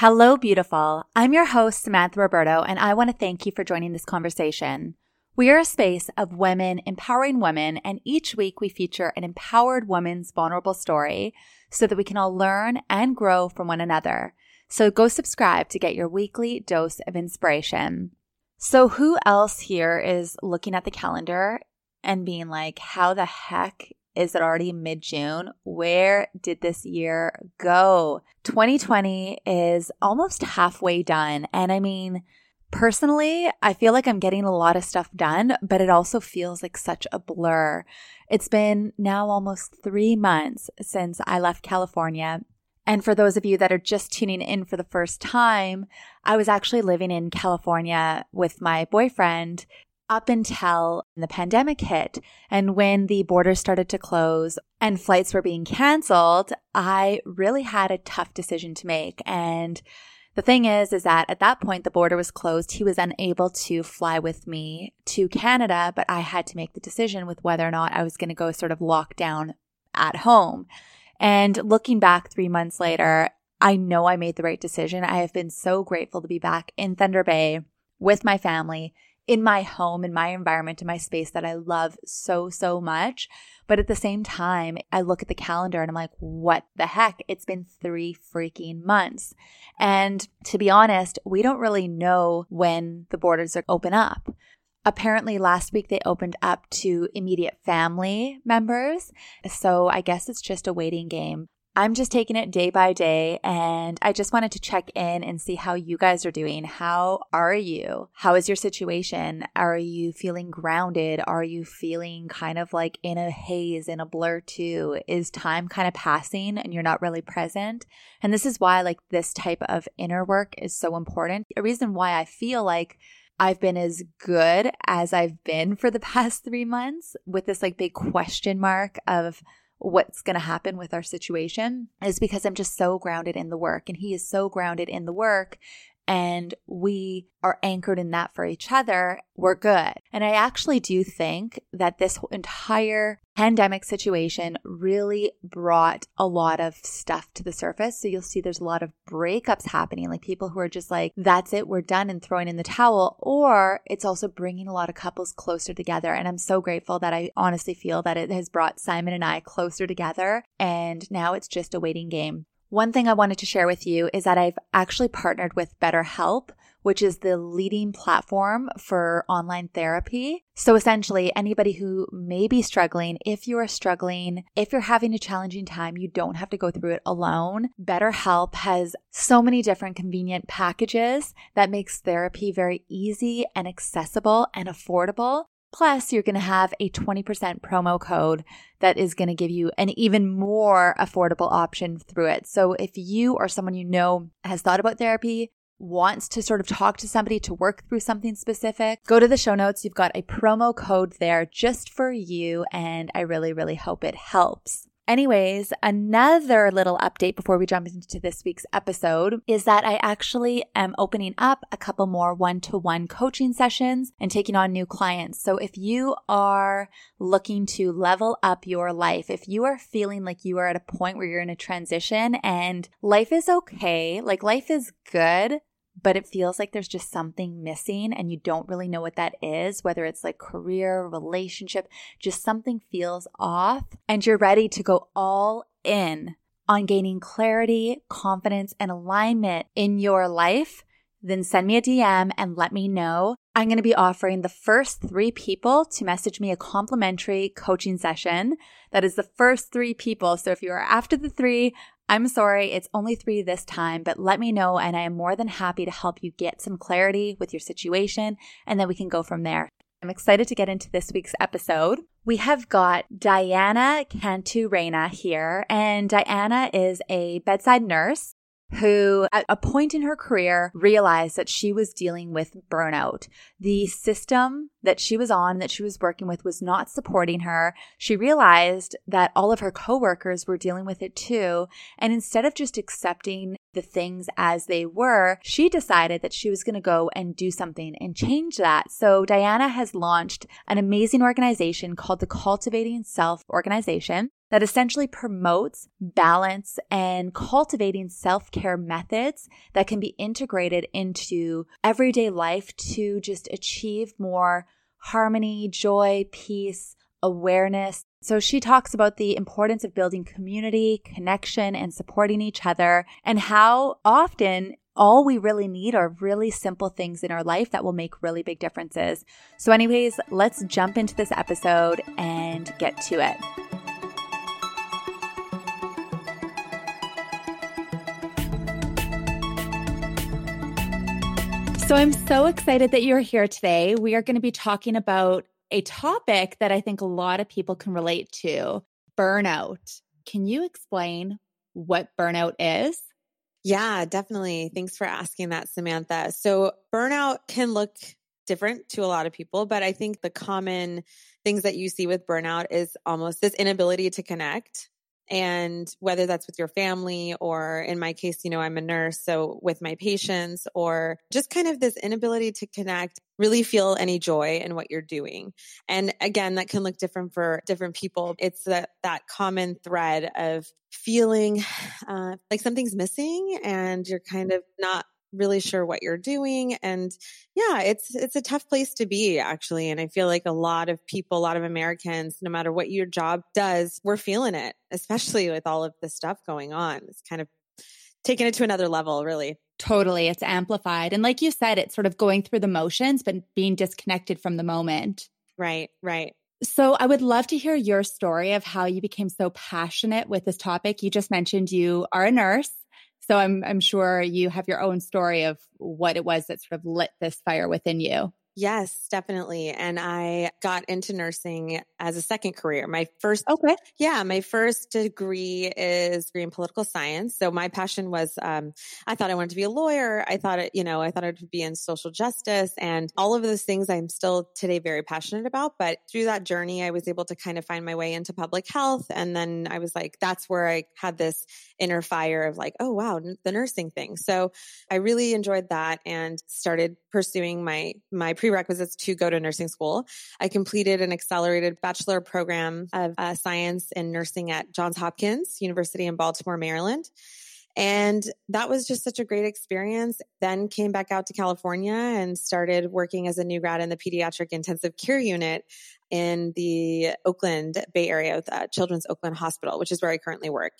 Hello, beautiful. I'm your host, Samantha Roberto, and I want to thank you for joining this conversation. We are a space of women empowering women, and each week we feature an empowered woman's vulnerable story so that we can all learn and grow from one another. So go subscribe to get your weekly dose of inspiration. So, who else here is looking at the calendar and being like, how the heck is it already mid June? Where did this year go? 2020 is almost halfway done. And I mean, personally, I feel like I'm getting a lot of stuff done, but it also feels like such a blur. It's been now almost three months since I left California. And for those of you that are just tuning in for the first time, I was actually living in California with my boyfriend up until the pandemic hit. And when the borders started to close and flights were being canceled, I really had a tough decision to make. And the thing is, is that at that point, the border was closed. He was unable to fly with me to Canada, but I had to make the decision with whether or not I was going to go sort of lock down at home. And looking back three months later, I know I made the right decision. I have been so grateful to be back in Thunder Bay with my family in my home, in my environment, in my space that I love so, so much. But at the same time, I look at the calendar and I'm like, what the heck? It's been three freaking months. And to be honest, we don't really know when the borders are open up. Apparently, last week they opened up to immediate family members. So I guess it's just a waiting game. I'm just taking it day by day and I just wanted to check in and see how you guys are doing. How are you? How is your situation? Are you feeling grounded? Are you feeling kind of like in a haze, in a blur too? Is time kind of passing and you're not really present? And this is why like this type of inner work is so important. A reason why I feel like I've been as good as I've been for the past three months with this like big question mark of what's going to happen with our situation is because I'm just so grounded in the work and he is so grounded in the work and we are anchored in that for each other, we're good. And I actually do think that this entire pandemic situation really brought a lot of stuff to the surface. So you'll see there's a lot of breakups happening, like people who are just like, that's it, we're done and throwing in the towel. Or it's also bringing a lot of couples closer together. And I'm so grateful that I honestly feel that it has brought Simon and I closer together. And now it's just a waiting game. One thing I wanted to share with you is that I've actually partnered with BetterHelp, which is the leading platform for online therapy. So essentially, anybody who may be struggling, if you are struggling, if you're having a challenging time, you don't have to go through it alone. BetterHelp has so many different convenient packages that makes therapy very easy and accessible and affordable. Plus, you're going to have a 20% promo code that is going to give you an even more affordable option through it. So, if you or someone you know has thought about therapy, wants to sort of talk to somebody to work through something specific, go to the show notes. You've got a promo code there just for you. And I really, really hope it helps. Anyways, another little update before we jump into this week's episode is that I actually am opening up a couple more one to one coaching sessions and taking on new clients. So if you are looking to level up your life, if you are feeling like you are at a point where you're in a transition and life is okay, like life is good, but it feels like there's just something missing and you don't really know what that is, whether it's like career, relationship, just something feels off, and you're ready to go all in on gaining clarity, confidence, and alignment in your life, then send me a DM and let me know. I'm going to be offering the first three people to message me a complimentary coaching session. That is the first three people. So if you are after the three, I'm sorry, it's only three this time, but let me know, and I am more than happy to help you get some clarity with your situation, and then we can go from there. I'm excited to get into this week's episode. We have got Diana Cantu Reyna here, and Diana is a bedside nurse who at a point in her career realized that she was dealing with burnout. The system that she was on, that she was working with, was not supporting her. She realized that all of her coworkers were dealing with it too. And instead of just accepting the things as they were, she decided that she was going to go and do something and change that. So Diana has launched an amazing organization called the Cultivating Self Organization that essentially promotes balance and cultivating self care methods that can be integrated into everyday life to just achieve more harmony, joy, peace, awareness. So she talks about the importance of building community, connection, and supporting each other, and how often all we really need are really simple things in our life that will make really big differences. So, anyways, let's jump into this episode and get to it. So I'm so excited that you're here today. We are going to be talking about a topic that I think a lot of people can relate to burnout. Can you explain what burnout is? Yeah, definitely. Thanks for asking that, Samantha. So, burnout can look different to a lot of people, but I think the common things that you see with burnout is almost this inability to connect and whether that's with your family or in my case, you know, I'm a nurse. So with my patients or just kind of this inability to connect, really feel any joy in what you're doing. And again, that can look different for different people. It's that, that common thread of feeling uh, like something's missing and you're kind of not really sure what you're doing and yeah it's it's a tough place to be actually and i feel like a lot of people a lot of americans no matter what your job does we're feeling it especially with all of this stuff going on it's kind of taking it to another level really totally it's amplified and like you said it's sort of going through the motions but being disconnected from the moment right right so, I would love to hear your story of how you became so passionate with this topic. You just mentioned you are a nurse. So I'm I'm sure you have your own story of what it was that sort of lit this fire within you. Yes, definitely. And I got into nursing as a second career. My first, okay, yeah, my first degree is degree in political science. So my passion was, um, I thought I wanted to be a lawyer. I thought it, you know, I thought it would be in social justice and all of those things. I'm still today very passionate about. But through that journey, I was able to kind of find my way into public health, and then I was like, that's where I had this inner fire of like, oh wow, the nursing thing. So I really enjoyed that and started pursuing my my prerequisites to go to nursing school. I completed an accelerated bachelor program of uh, science in nursing at Johns Hopkins University in Baltimore, Maryland. And that was just such a great experience. Then came back out to California and started working as a new grad in the pediatric intensive care unit in the Oakland Bay Area with uh, Children's Oakland Hospital, which is where I currently work.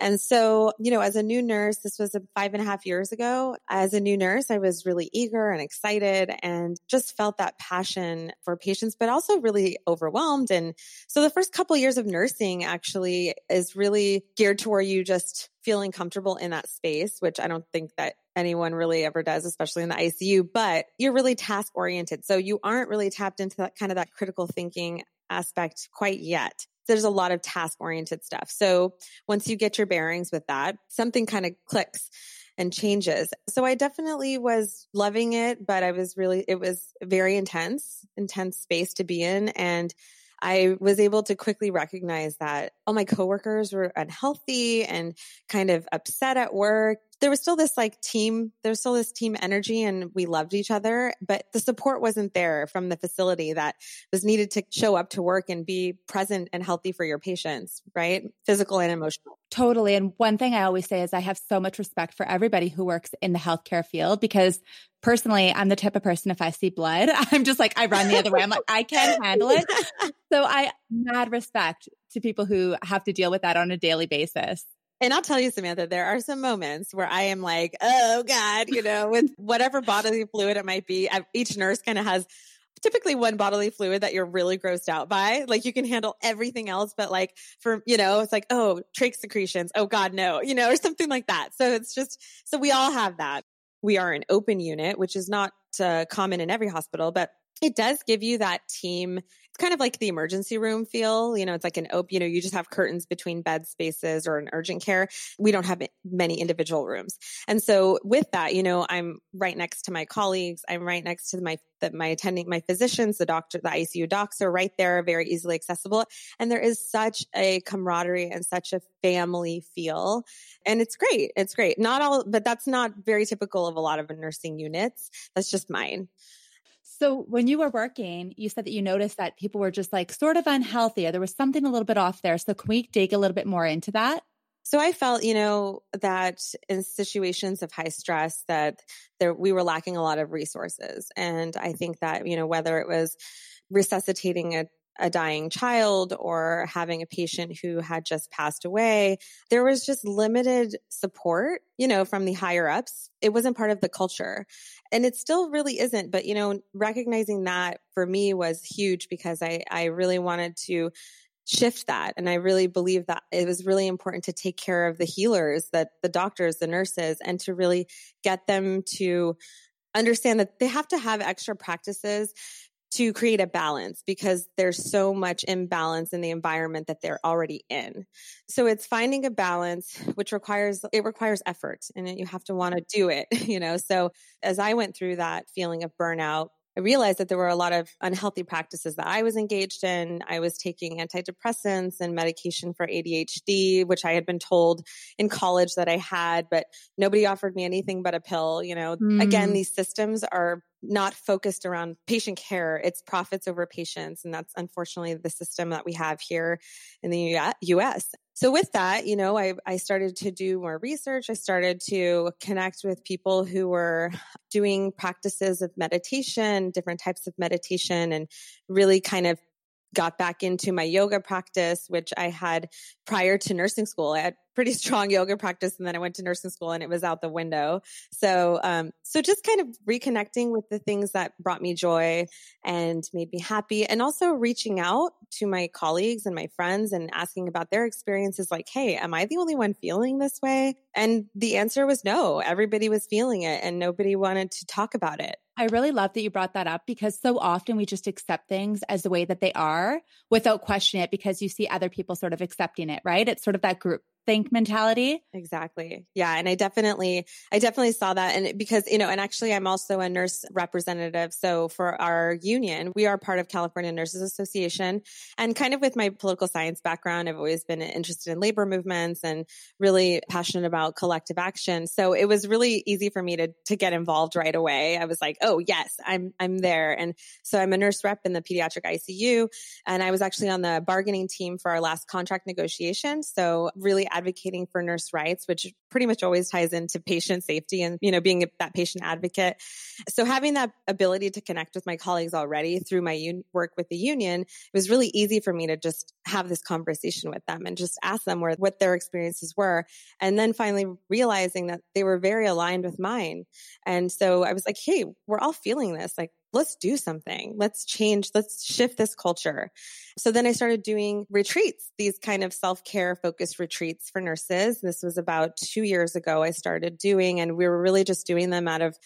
And so, you know, as a new nurse, this was five and a half years ago. As a new nurse, I was really eager and excited and just felt that passion for patients, but also really overwhelmed. And so the first couple years of nursing actually is really geared toward you just feeling comfortable in that space, which I don't think that anyone really ever does, especially in the ICU, but you're really task oriented. So you aren't really tapped into that kind of that critical thinking aspect quite yet there's a lot of task oriented stuff. So once you get your bearings with that, something kind of clicks and changes. So I definitely was loving it, but I was really, it was very intense, intense space to be in. And I was able to quickly recognize that all my coworkers were unhealthy and kind of upset at work there was still this like team, there was still this team energy and we loved each other, but the support wasn't there from the facility that was needed to show up to work and be present and healthy for your patients, right? Physical and emotional. Totally. And one thing I always say is I have so much respect for everybody who works in the healthcare field because personally, I'm the type of person, if I see blood, I'm just like, I run the other way. I'm like, I can't handle it. So I mad respect to people who have to deal with that on a daily basis. And I'll tell you, Samantha, there are some moments where I am like, oh God, you know, with whatever bodily fluid it might be. Each nurse kind of has typically one bodily fluid that you're really grossed out by. Like you can handle everything else, but like for, you know, it's like, oh, trach secretions. Oh God, no, you know, or something like that. So it's just, so we all have that. We are an open unit, which is not uh, common in every hospital, but it does give you that team kind of like the emergency room feel. You know, it's like an open, you know, you just have curtains between bed spaces or an urgent care. We don't have many individual rooms. And so with that, you know, I'm right next to my colleagues. I'm right next to my, the, my attending, my physicians, the doctor, the ICU docs are right there, very easily accessible. And there is such a camaraderie and such a family feel. And it's great. It's great. Not all, but that's not very typical of a lot of nursing units. That's just mine. So when you were working, you said that you noticed that people were just like sort of unhealthy or there was something a little bit off there. So can we dig a little bit more into that? So I felt, you know, that in situations of high stress that there we were lacking a lot of resources. And I think that, you know, whether it was resuscitating a a dying child or having a patient who had just passed away, there was just limited support, you know, from the higher ups. It wasn't part of the culture. And it still really isn't. But, you know, recognizing that for me was huge because I, I really wanted to shift that. And I really believe that it was really important to take care of the healers, that the doctors, the nurses, and to really get them to understand that they have to have extra practices to create a balance because there's so much imbalance in the environment that they're already in. So it's finding a balance, which requires, it requires effort and you have to want to do it, you know? So as I went through that feeling of burnout, I realized that there were a lot of unhealthy practices that I was engaged in. I was taking antidepressants and medication for ADHD, which I had been told in college that I had, but nobody offered me anything but a pill. You know, mm. again, these systems are not focused around patient care. It's profits over patients. And that's unfortunately the system that we have here in the US. So with that, you know, I, I started to do more research. I started to connect with people who were doing practices of meditation, different types of meditation and really kind of got back into my yoga practice, which I had prior to nursing school. I had pretty strong yoga practice and then I went to nursing school and it was out the window. So, um, so just kind of reconnecting with the things that brought me joy and made me happy and also reaching out to my colleagues and my friends and asking about their experiences like, Hey, am I the only one feeling this way? And the answer was no, everybody was feeling it and nobody wanted to talk about it. I really love that you brought that up because so often we just accept things as the way that they are without questioning it because you see other people sort of accepting it, right? It's sort of that group think mentality. Exactly. Yeah. And I definitely, I definitely saw that. And because, you know, and actually I'm also a nurse representative. So for our union, we are part of California Nurses Association. And kind of with my political science background, I've always been interested in labor movements and really passionate about collective action. So it was really easy for me to, to get involved right away. I was like, oh, yes, I'm, I'm there. And so I'm a nurse rep in the pediatric ICU. And I was actually on the bargaining team for our last contract negotiation. So really advocating for nurse rights, which pretty much always ties into patient safety and, you know, being that patient advocate. So having that ability to connect with my colleagues already through my un- work with the union, it was really easy for me to just have this conversation with them and just ask them where, what their experiences were. And then finally realizing that they were very aligned with mine. And so I was like, Hey, we're all feeling this. Like, let's do something. Let's change. Let's shift this culture. So then I started doing retreats, these kind of self care focused retreats for nurses. This was about two years ago. I started doing, and we were really just doing them out of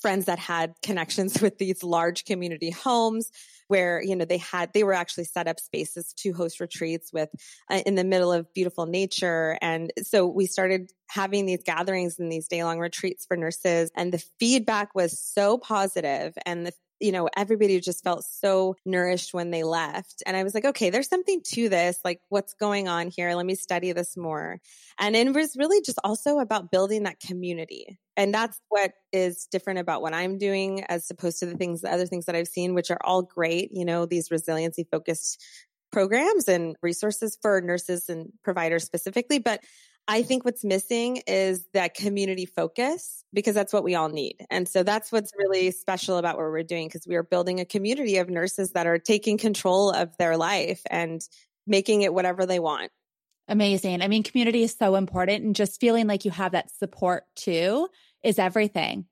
friends that had connections with these large community homes where you know they had they were actually set up spaces to host retreats with uh, in the middle of beautiful nature and so we started having these gatherings and these day long retreats for nurses and the feedback was so positive and the you know, everybody just felt so nourished when they left. And I was like, okay, there's something to this. Like, what's going on here? Let me study this more. And it was really just also about building that community. And that's what is different about what I'm doing as opposed to the things, the other things that I've seen, which are all great, you know, these resiliency focused programs and resources for nurses and providers specifically. But I think what's missing is that community focus because that's what we all need. And so that's what's really special about what we're doing because we are building a community of nurses that are taking control of their life and making it whatever they want. Amazing. I mean, community is so important and just feeling like you have that support too is everything.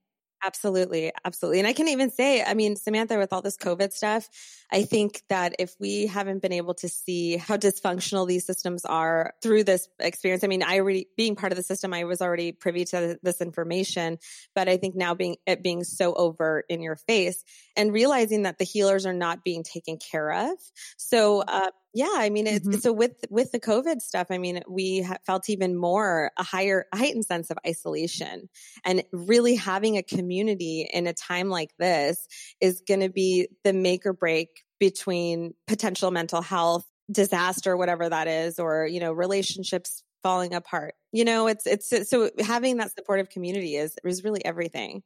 Absolutely. Absolutely. And I can even say, I mean, Samantha, with all this COVID stuff, I think that if we haven't been able to see how dysfunctional these systems are through this experience, I mean, I already, being part of the system, I was already privy to this information, but I think now being, it being so overt in your face and realizing that the healers are not being taken care of. So, uh, yeah, I mean, it's, mm-hmm. so with with the COVID stuff, I mean, we ha- felt even more a higher, heightened sense of isolation, and really having a community in a time like this is going to be the make or break between potential mental health disaster, whatever that is, or you know, relationships falling apart. You know, it's it's so having that supportive community is is really everything.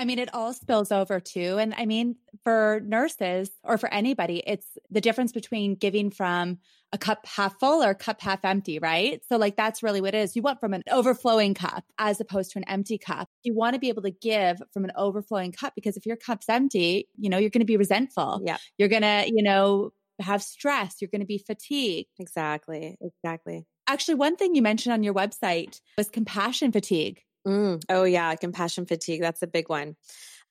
I mean, it all spills over too. And I mean, for nurses or for anybody, it's the difference between giving from a cup half full or cup half empty, right? So, like, that's really what it is. You want from an overflowing cup as opposed to an empty cup. You want to be able to give from an overflowing cup because if your cup's empty, you know, you're going to be resentful. Yeah. You're going to, you know, have stress. You're going to be fatigued. Exactly. Exactly. Actually, one thing you mentioned on your website was compassion fatigue. Mm, oh yeah, compassion fatigue. That's a big one.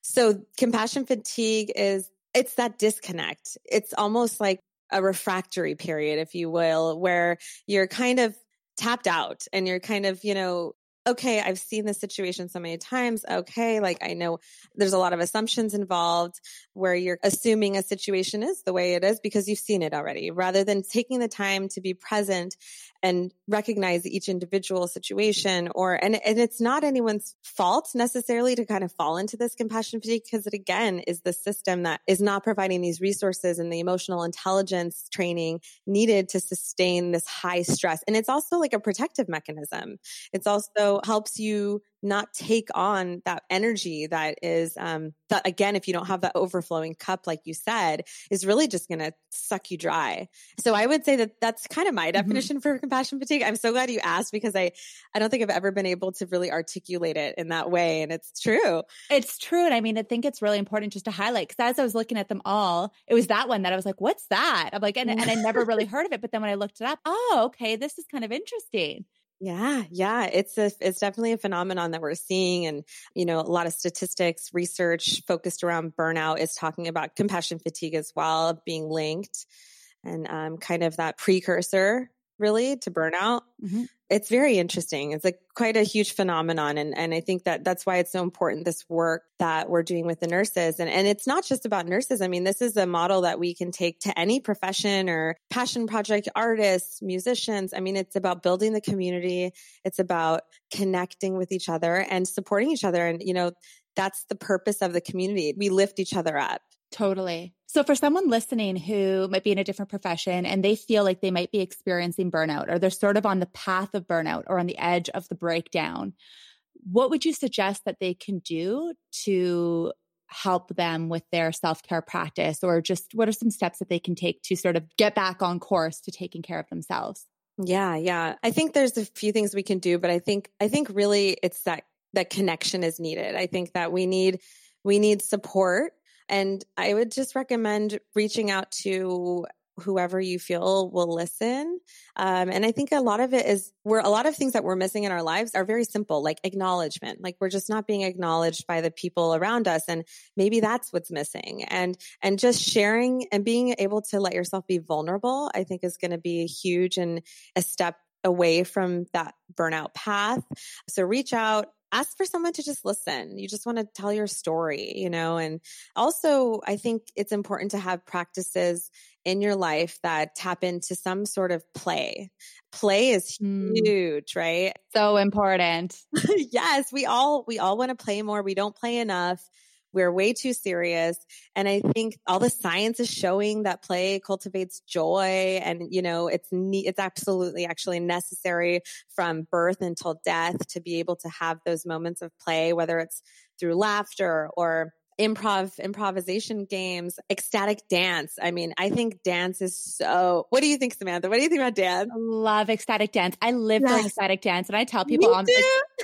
So compassion fatigue is, it's that disconnect. It's almost like a refractory period, if you will, where you're kind of tapped out and you're kind of, you know, okay, I've seen this situation so many times. Okay, like I know there's a lot of assumptions involved where you're assuming a situation is the way it is because you've seen it already rather than taking the time to be present and recognize each individual situation or and, and it's not anyone's fault necessarily to kind of fall into this compassion fatigue because it again is the system that is not providing these resources and the emotional intelligence training needed to sustain this high stress and it's also like a protective mechanism it's also helps you not take on that energy that is um that again if you don't have that overflowing cup like you said is really just going to suck you dry so i would say that that's kind of my mm-hmm. definition mm-hmm. for compassion fatigue i'm so glad you asked because i i don't think i've ever been able to really articulate it in that way and it's true it's true and i mean i think it's really important just to highlight because as i was looking at them all it was that one that i was like what's that i'm like and, and i never really heard of it but then when i looked it up oh okay this is kind of interesting yeah, yeah, it's a it's definitely a phenomenon that we're seeing and you know, a lot of statistics, research focused around burnout is talking about compassion fatigue as well being linked and um, kind of that precursor really to burnout. Mm-hmm. It's very interesting. It's like quite a huge phenomenon. And, and I think that that's why it's so important, this work that we're doing with the nurses. And, and it's not just about nurses. I mean, this is a model that we can take to any profession or passion project artists, musicians. I mean, it's about building the community. It's about connecting with each other and supporting each other. And, you know, that's the purpose of the community. We lift each other up. Totally. So for someone listening who might be in a different profession and they feel like they might be experiencing burnout or they're sort of on the path of burnout or on the edge of the breakdown, what would you suggest that they can do to help them with their self-care practice or just what are some steps that they can take to sort of get back on course to taking care of themselves? Yeah, yeah. I think there's a few things we can do, but I think I think really it's that that connection is needed. I think that we need we need support and I would just recommend reaching out to whoever you feel will listen. Um, and I think a lot of it is where a lot of things that we're missing in our lives are very simple, like acknowledgement. Like we're just not being acknowledged by the people around us. And maybe that's what's missing. And, and just sharing and being able to let yourself be vulnerable, I think is going to be a huge and a step away from that burnout path. So reach out, ask for someone to just listen. You just want to tell your story, you know, and also I think it's important to have practices in your life that tap into some sort of play. Play is mm. huge, right? So important. yes, we all we all want to play more. We don't play enough. We're way too serious. And I think all the science is showing that play cultivates joy and, you know, it's ne- it's absolutely actually necessary from birth until death to be able to have those moments of play, whether it's through laughter or improv, improvisation games, ecstatic dance. I mean, I think dance is so, what do you think, Samantha? What do you think about dance? love ecstatic dance. I live yes. for ecstatic dance and I tell people, like,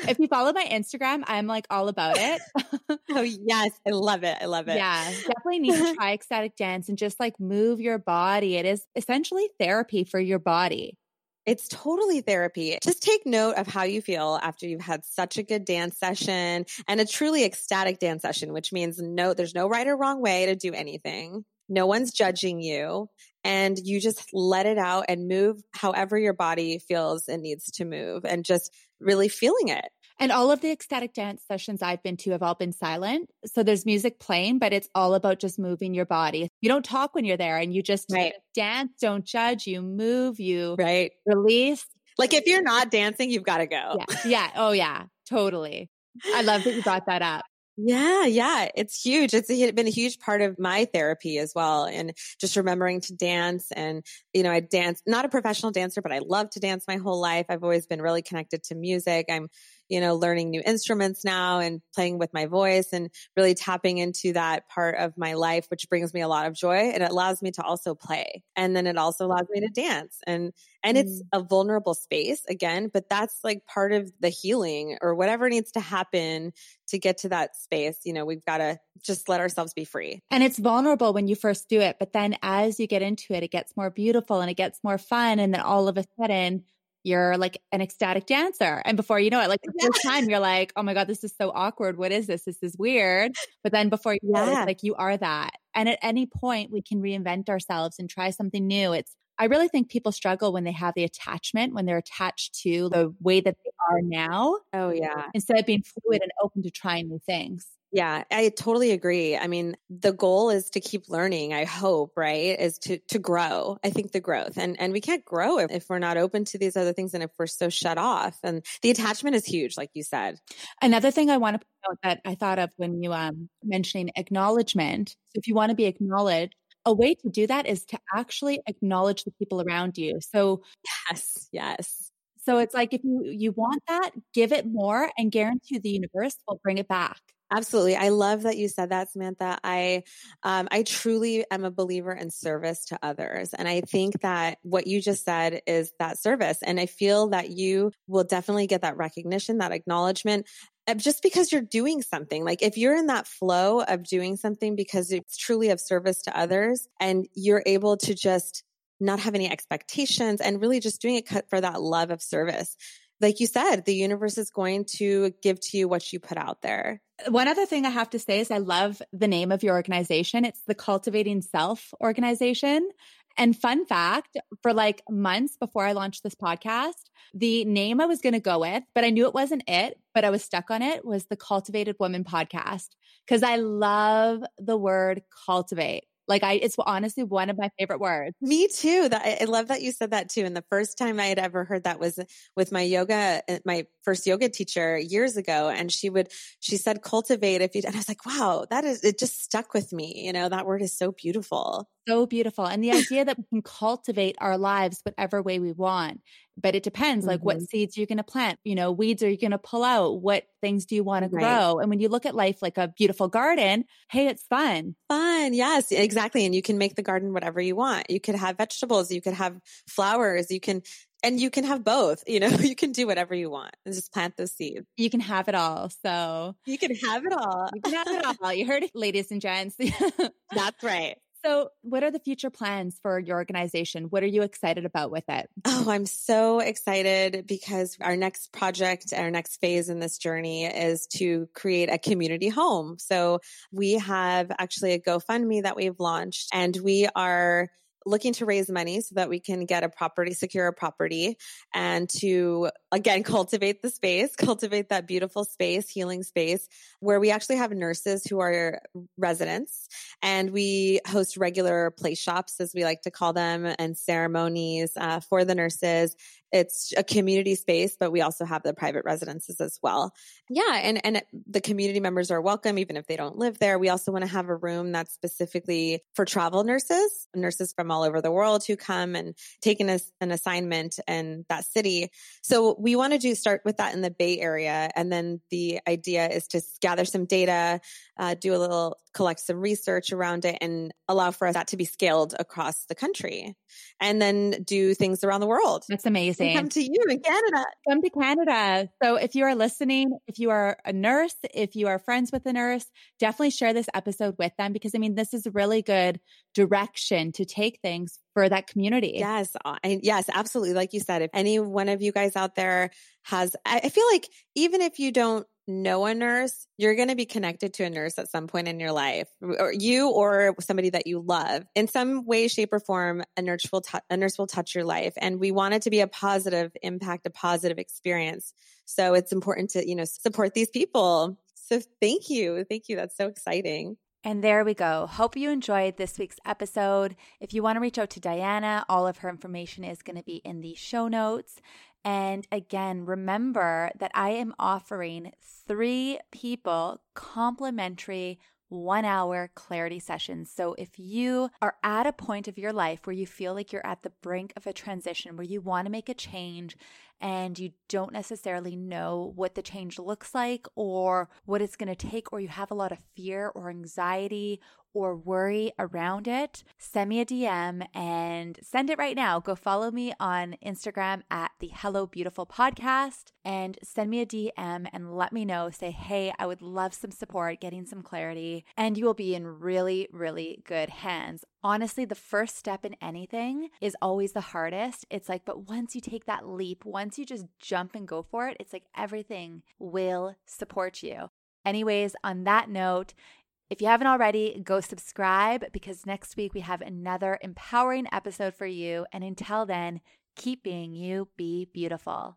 if you follow my Instagram, I'm like all about it. oh yes. I love it. I love it. Yeah. Definitely need to try ecstatic dance and just like move your body. It is essentially therapy for your body. It's totally therapy. Just take note of how you feel after you've had such a good dance session and a truly ecstatic dance session, which means no, there's no right or wrong way to do anything. No one's judging you and you just let it out and move however your body feels it needs to move and just really feeling it. And all of the ecstatic dance sessions I've been to have all been silent. So there's music playing, but it's all about just moving your body. You don't talk when you're there and you just right. dance, don't judge, you move, you right. release. Like if you're not dancing, you've got to go. Yeah. yeah. Oh yeah, totally. I love that you brought that up. Yeah, yeah, it's huge. It's been a huge part of my therapy as well. And just remembering to dance. And, you know, I dance, not a professional dancer, but I love to dance my whole life. I've always been really connected to music. I'm you know, learning new instruments now and playing with my voice and really tapping into that part of my life, which brings me a lot of joy. And it allows me to also play. And then it also allows me to dance. And, and mm. it's a vulnerable space again, but that's like part of the healing or whatever needs to happen to get to that space. You know, we've got to just let ourselves be free. And it's vulnerable when you first do it. But then as you get into it, it gets more beautiful and it gets more fun. And then all of a sudden, you're like an ecstatic dancer. And before you know it, like the yeah. first time you're like, oh my God, this is so awkward. What is this? This is weird. But then before you know yeah. it, like you are that. And at any point we can reinvent ourselves and try something new. It's, I really think people struggle when they have the attachment, when they're attached to the way that they are now. Oh, yeah. Instead of being fluid and open to trying new things. Yeah, I totally agree. I mean, the goal is to keep learning, I hope, right? Is to to grow. I think the growth. And and we can't grow if, if we're not open to these other things and if we're so shut off. And the attachment is huge, like you said. Another thing I want to point out that I thought of when you um mentioning acknowledgement. So if you want to be acknowledged, a way to do that is to actually acknowledge the people around you. So yes, yes. So it's like if you you want that, give it more and guarantee the universe will bring it back. Absolutely. I love that you said that, Samantha. I, um, I truly am a believer in service to others. And I think that what you just said is that service. And I feel that you will definitely get that recognition, that acknowledgement uh, just because you're doing something. Like if you're in that flow of doing something because it's truly of service to others and you're able to just not have any expectations and really just doing it for that love of service like you said, the universe is going to give to you what you put out there. One other thing I have to say is I love the name of your organization. It's the Cultivating Self organization. And fun fact for like months before I launched this podcast, the name I was going to go with, but I knew it wasn't it, but I was stuck on it was the Cultivated Woman podcast because I love the word cultivate. Like I, it's honestly one of my favorite words. Me too. That I love that you said that too. And the first time I had ever heard that was with my yoga, uh, my first yoga teacher years ago. And she would, she said, cultivate if you, and I was like, wow, that is, it just stuck with me. You know, that word is so beautiful. So beautiful. And the idea that we can cultivate our lives whatever way we want but it depends mm-hmm. like what mm-hmm. seeds you're going to plant you know weeds are you going to pull out what things do you want to grow right. and when you look at life like a beautiful garden hey it's fun fun yes exactly and you can make the garden whatever you want you could have vegetables you could have flowers you can and you can have both you know you can do whatever you want and just plant those seeds you can have it all so you can have it all you can have it all you heard it ladies and gents that's right so, what are the future plans for your organization? What are you excited about with it? Oh, I'm so excited because our next project, our next phase in this journey is to create a community home. So, we have actually a GoFundMe that we've launched and we are looking to raise money so that we can get a property, secure a property and to again cultivate the space, cultivate that beautiful space, healing space where we actually have nurses who are residents and we host regular play shops as we like to call them and ceremonies uh, for the nurses it's a community space, but we also have the private residences as well. Yeah. And, and the community members are welcome, even if they don't live there. We also want to have a room that's specifically for travel nurses, nurses from over the world who come and take an, an assignment in that city. So we want to do start with that in the Bay Area. And then the idea is to gather some data, uh, do a little, collect some research around it and allow for that to be scaled across the country and then do things around the world. That's amazing. And come to you in Canada. Come to Canada. So if you are listening, if you are a nurse, if you are friends with a nurse, definitely share this episode with them because I mean, this is a really good direction to take things for that community. Yes. Uh, I, yes, absolutely. Like you said, if any one of you guys out there has, I, I feel like even if you don't know a nurse, you're going to be connected to a nurse at some point in your life, or you or somebody that you love. In some way, shape, or form, a nurse will t- a nurse will touch your life, and we want it to be a positive impact, a positive experience. So it's important to you know support these people. So thank you, thank you. That's so exciting. And there we go. Hope you enjoyed this week's episode. If you want to reach out to Diana, all of her information is going to be in the show notes. And again, remember that I am offering three people complimentary one hour clarity sessions. So if you are at a point of your life where you feel like you're at the brink of a transition, where you want to make a change and you don't necessarily know what the change looks like or what it's going to take, or you have a lot of fear or anxiety or worry around it, send me a DM and send it right now. Go follow me on Instagram at the Hello Beautiful Podcast and send me a DM and let me know. Say, hey, I would love some support, getting some clarity, and you will be in really, really good hands. Honestly, the first step in anything is always the hardest. It's like, but once you take that leap, once you just jump and go for it, it's like everything will support you. Anyways, on that note, if you haven't already, go subscribe because next week we have another empowering episode for you. And until then, keep being you, be beautiful.